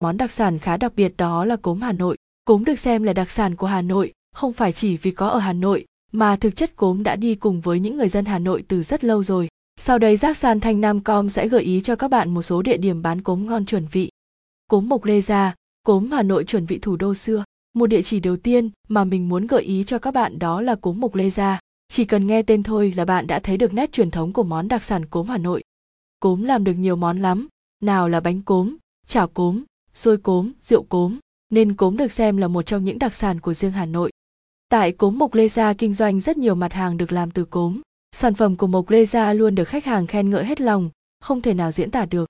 món đặc sản khá đặc biệt đó là cốm Hà Nội. Cốm được xem là đặc sản của Hà Nội, không phải chỉ vì có ở Hà Nội, mà thực chất cốm đã đi cùng với những người dân Hà Nội từ rất lâu rồi. Sau đây Giác San Thanh Nam Com sẽ gợi ý cho các bạn một số địa điểm bán cốm ngon chuẩn vị. Cốm Mộc Lê Gia, cốm Hà Nội chuẩn vị thủ đô xưa. Một địa chỉ đầu tiên mà mình muốn gợi ý cho các bạn đó là cốm Mộc Lê Gia. Chỉ cần nghe tên thôi là bạn đã thấy được nét truyền thống của món đặc sản cốm Hà Nội. Cốm làm được nhiều món lắm, nào là bánh cốm, chảo cốm, xôi cốm, rượu cốm, nên cốm được xem là một trong những đặc sản của riêng Hà Nội. Tại cốm Mộc Lê Gia kinh doanh rất nhiều mặt hàng được làm từ cốm. Sản phẩm của Mộc Lê Gia luôn được khách hàng khen ngợi hết lòng, không thể nào diễn tả được.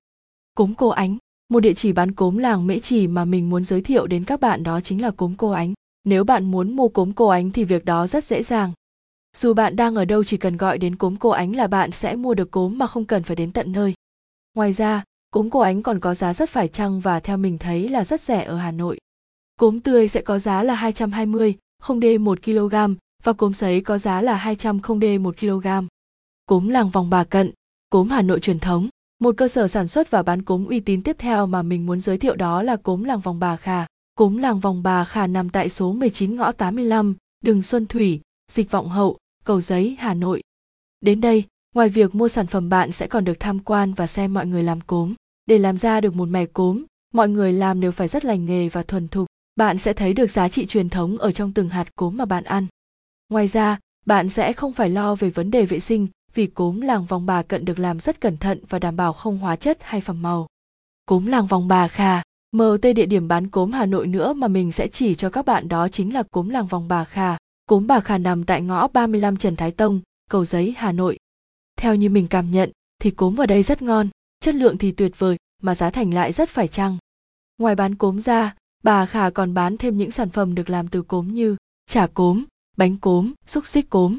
Cốm Cô Ánh, một địa chỉ bán cốm làng Mễ Trì mà mình muốn giới thiệu đến các bạn đó chính là cốm Cô Ánh. Nếu bạn muốn mua cốm Cô Ánh thì việc đó rất dễ dàng. Dù bạn đang ở đâu chỉ cần gọi đến cốm Cô Ánh là bạn sẽ mua được cốm mà không cần phải đến tận nơi. Ngoài ra, cốm Cô Ánh còn có giá rất phải chăng và theo mình thấy là rất rẻ ở Hà Nội. Cốm tươi sẽ có giá là 220, không d 1 kg và cốm sấy có giá là 200 không d 1 kg. Cốm làng vòng bà cận, cốm Hà Nội truyền thống. Một cơ sở sản xuất và bán cốm uy tín tiếp theo mà mình muốn giới thiệu đó là cốm làng vòng bà Khà. Cốm làng vòng bà Khà nằm tại số 19 ngõ 85, đường Xuân Thủy, Dịch Vọng Hậu, Cầu Giấy, Hà Nội. Đến đây, ngoài việc mua sản phẩm bạn sẽ còn được tham quan và xem mọi người làm cốm. Để làm ra được một mẻ cốm, mọi người làm đều phải rất lành nghề và thuần thục. Bạn sẽ thấy được giá trị truyền thống ở trong từng hạt cốm mà bạn ăn. Ngoài ra, bạn sẽ không phải lo về vấn đề vệ sinh vì cốm làng vòng bà cận được làm rất cẩn thận và đảm bảo không hóa chất hay phẩm màu. Cốm làng vòng bà khà, MT địa điểm bán cốm Hà Nội nữa mà mình sẽ chỉ cho các bạn đó chính là cốm làng vòng bà khà. Cốm bà khà nằm tại ngõ 35 Trần Thái Tông, Cầu Giấy, Hà Nội. Theo như mình cảm nhận thì cốm ở đây rất ngon, chất lượng thì tuyệt vời mà giá thành lại rất phải chăng. Ngoài bán cốm ra, bà Khả còn bán thêm những sản phẩm được làm từ cốm như chả cốm, bánh cốm, xúc xích cốm.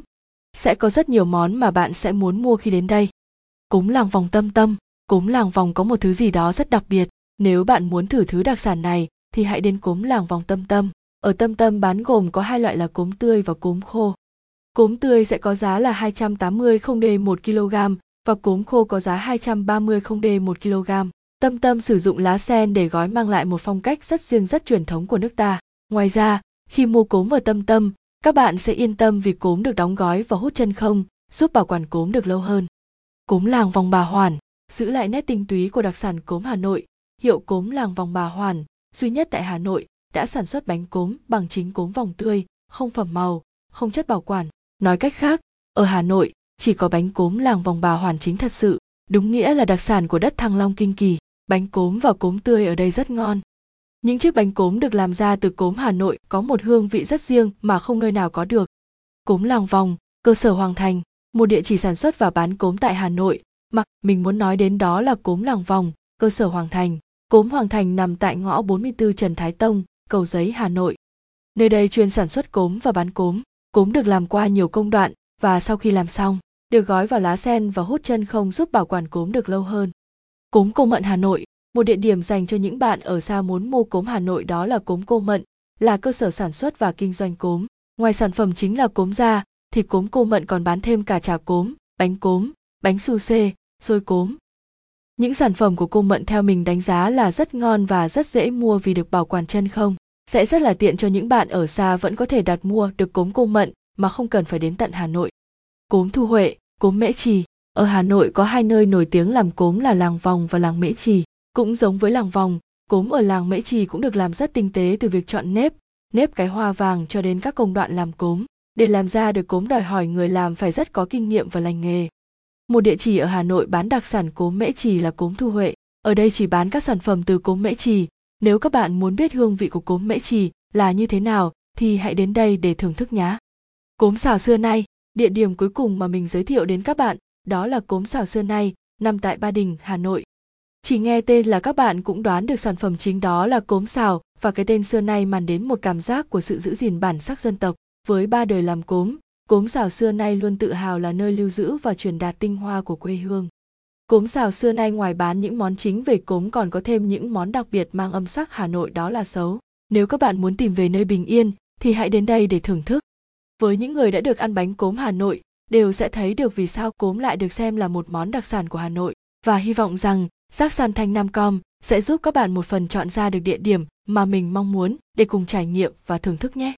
Sẽ có rất nhiều món mà bạn sẽ muốn mua khi đến đây. Cốm làng vòng tâm tâm, cốm làng vòng có một thứ gì đó rất đặc biệt. Nếu bạn muốn thử thứ đặc sản này thì hãy đến cốm làng vòng tâm tâm. Ở tâm tâm bán gồm có hai loại là cốm tươi và cốm khô. Cốm tươi sẽ có giá là 280 không đề 1 kg và cốm khô có giá 230 không d 1 kg. Tâm Tâm sử dụng lá sen để gói mang lại một phong cách rất riêng rất truyền thống của nước ta. Ngoài ra, khi mua cốm ở Tâm Tâm, các bạn sẽ yên tâm vì cốm được đóng gói và hút chân không, giúp bảo quản cốm được lâu hơn. Cốm làng vòng bà Hoàn, giữ lại nét tinh túy của đặc sản cốm Hà Nội, hiệu cốm làng vòng bà Hoàn, duy nhất tại Hà Nội, đã sản xuất bánh cốm bằng chính cốm vòng tươi, không phẩm màu, không chất bảo quản. Nói cách khác, ở Hà Nội, chỉ có bánh cốm làng vòng bà Hoàn chính thật sự, đúng nghĩa là đặc sản của đất Thăng Long Kinh Kỳ bánh cốm và cốm tươi ở đây rất ngon. Những chiếc bánh cốm được làm ra từ cốm Hà Nội có một hương vị rất riêng mà không nơi nào có được. Cốm làng vòng, cơ sở Hoàng Thành, một địa chỉ sản xuất và bán cốm tại Hà Nội, mà mình muốn nói đến đó là cốm làng vòng, cơ sở Hoàng Thành. Cốm Hoàng Thành nằm tại ngõ 44 Trần Thái Tông, Cầu Giấy, Hà Nội. Nơi đây chuyên sản xuất cốm và bán cốm. Cốm được làm qua nhiều công đoạn và sau khi làm xong, được gói vào lá sen và hút chân không giúp bảo quản cốm được lâu hơn. Cốm Cô Mận Hà Nội, một địa điểm dành cho những bạn ở xa muốn mua cốm Hà Nội đó là cốm Cô Mận, là cơ sở sản xuất và kinh doanh cốm. Ngoài sản phẩm chính là cốm da, thì cốm Cô Mận còn bán thêm cả trà cốm, bánh cốm, bánh su xê, xôi cốm. Những sản phẩm của cô Mận theo mình đánh giá là rất ngon và rất dễ mua vì được bảo quản chân không. Sẽ rất là tiện cho những bạn ở xa vẫn có thể đặt mua được cốm cô Mận mà không cần phải đến tận Hà Nội. Cốm Thu Huệ, cốm Mễ Trì, ở Hà Nội có hai nơi nổi tiếng làm cốm là làng Vòng và làng Mễ Trì. Cũng giống với làng Vòng, cốm ở làng Mễ Trì cũng được làm rất tinh tế từ việc chọn nếp, nếp cái hoa vàng cho đến các công đoạn làm cốm. Để làm ra được cốm đòi hỏi người làm phải rất có kinh nghiệm và lành nghề. Một địa chỉ ở Hà Nội bán đặc sản cốm Mễ Trì là cốm Thu Huệ. Ở đây chỉ bán các sản phẩm từ cốm Mễ Trì. Nếu các bạn muốn biết hương vị của cốm Mễ Trì là như thế nào thì hãy đến đây để thưởng thức nhé. Cốm xào xưa nay, địa điểm cuối cùng mà mình giới thiệu đến các bạn đó là cốm xào xưa nay, nằm tại Ba Đình, Hà Nội. Chỉ nghe tên là các bạn cũng đoán được sản phẩm chính đó là cốm xào và cái tên xưa nay mang đến một cảm giác của sự giữ gìn bản sắc dân tộc. Với ba đời làm cốm, cốm xào xưa nay luôn tự hào là nơi lưu giữ và truyền đạt tinh hoa của quê hương. Cốm xào xưa nay ngoài bán những món chính về cốm còn có thêm những món đặc biệt mang âm sắc Hà Nội đó là xấu. Nếu các bạn muốn tìm về nơi bình yên thì hãy đến đây để thưởng thức. Với những người đã được ăn bánh cốm Hà Nội, đều sẽ thấy được vì sao cốm lại được xem là một món đặc sản của Hà Nội. Và hy vọng rằng Giác San Thanh Nam Com sẽ giúp các bạn một phần chọn ra được địa điểm mà mình mong muốn để cùng trải nghiệm và thưởng thức nhé.